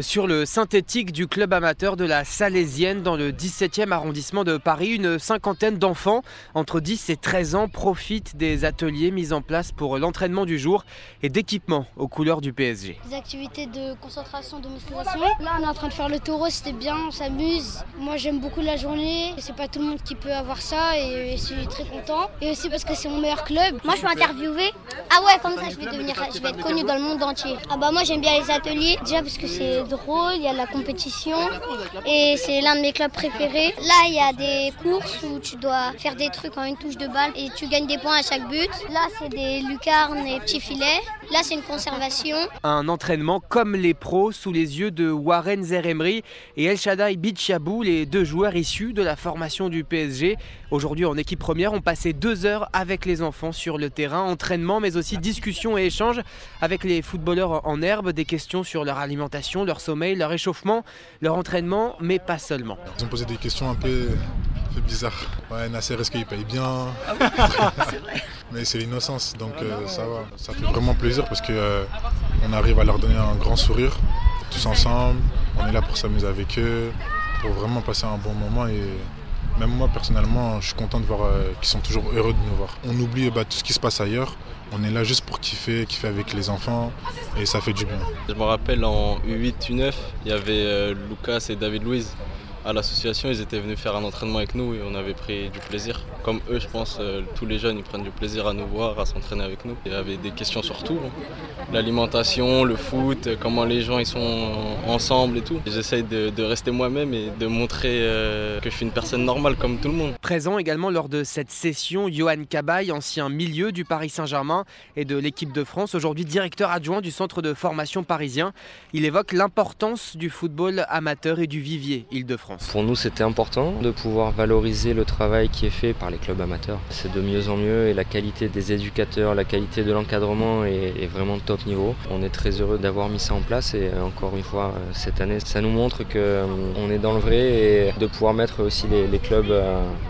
Sur le synthétique du club amateur de la Salésienne dans le 17e arrondissement de Paris, une cinquantaine d'enfants entre 10 et 13 ans profitent des ateliers mis en place pour l'entraînement du jour et d'équipement aux couleurs du PSG. Des activités de concentration, de musculation. Là, on est en train de faire le taureau, c'était bien, on s'amuse. Moi, j'aime beaucoup la journée. C'est pas tout le monde qui peut avoir ça et je suis très content. Et aussi parce que c'est mon meilleur club. Moi, je peux interviewer. Ah ouais, comme ça, je vais devenir, je vais être connu dans le monde entier. Ah bah moi, j'aime bien les ateliers. Déjà parce que c'est drôle, il y a la compétition et c'est l'un de mes clubs préférés. Là, il y a des courses où tu dois faire des trucs en une touche de balle et tu gagnes des points à chaque but. Là, c'est des lucarnes et petits filets. Là, c'est une conservation. Un entraînement comme les pros sous les yeux de Warren Zeremri et El Shaddai Bichabou, les deux joueurs issus de la formation du PSG. Aujourd'hui, en équipe première, on passait deux heures avec les enfants sur le terrain, entraînement, mais aussi discussion et échange avec les footballeurs en herbe, des questions sur leur alimentation, leur sommeil, leur échauffement, leur entraînement, mais pas seulement. Ils ont posé des questions un peu, bizarres. Ouais, Nasser, est-ce qu'il paye bien Mais c'est l'innocence, donc euh, ça va. Ça fait vraiment plaisir parce qu'on euh, arrive à leur donner un grand sourire, tous ensemble. On est là pour s'amuser avec eux, pour vraiment passer un bon moment. Et même moi, personnellement, je suis content de voir euh, qu'ils sont toujours heureux de nous voir. On oublie bah, tout ce qui se passe ailleurs. On est là juste pour kiffer, kiffer avec les enfants et ça fait du bien. Je me rappelle en U8, U9, il y avait Lucas et David Louise à l'association, ils étaient venus faire un entraînement avec nous et on avait pris du plaisir. Comme eux, je pense, euh, tous les jeunes, ils prennent du plaisir à nous voir, à s'entraîner avec nous. Il y avait des questions sur tout. Hein. L'alimentation, le foot, comment les gens ils sont ensemble et tout. J'essaye de, rester moi-même et de montrer euh, que je suis une personne normale comme tout le monde. Présent également lors de cette session, Johan Cabaye, ancien milieu du Paris Saint-Germain et de l'équipe de France, aujourd'hui directeur adjoint du centre de formation parisien. Il évoque l'importance du football amateur et du vivier Île-de-France. Pour nous, c'était important de pouvoir valoriser le travail qui est fait par les clubs amateurs. C'est de mieux en mieux et la qualité des éducateurs, la qualité de l'encadrement est, vraiment top niveau. On est très heureux d'avoir mis ça en place et euh, encore une fois, euh, cette année, ça nous montre qu'on euh, est dans le vrai et de pouvoir mettre aussi les, clubs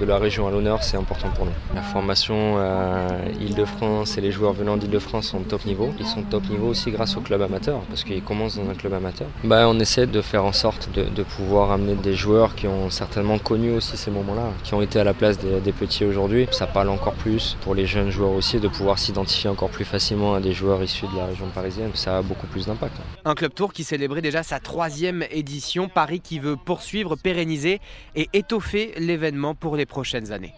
de la région à l'honneur, c'est important pour nous. La formation à Île-de-France et les joueurs venant d'Île-de-France sont top niveau. Ils sont top niveau aussi grâce au club amateur parce qu'ils commencent dans un club amateur. Bah, on essaie de faire en sorte de pouvoir amener des joueurs qui ont certainement connu aussi ces moments-là, qui ont été à la place des, petits aujourd'hui. Ça parle encore plus pour les jeunes joueurs aussi de pouvoir s'identifier encore plus facilement à des joueurs issus de la région parisienne. Ça a beaucoup plus d'impact. Un club tour qui célébrait déjà sa troisième édition, Paris qui veut poursuivre, pérenniser et étoffer l'événement pour les prochaines années.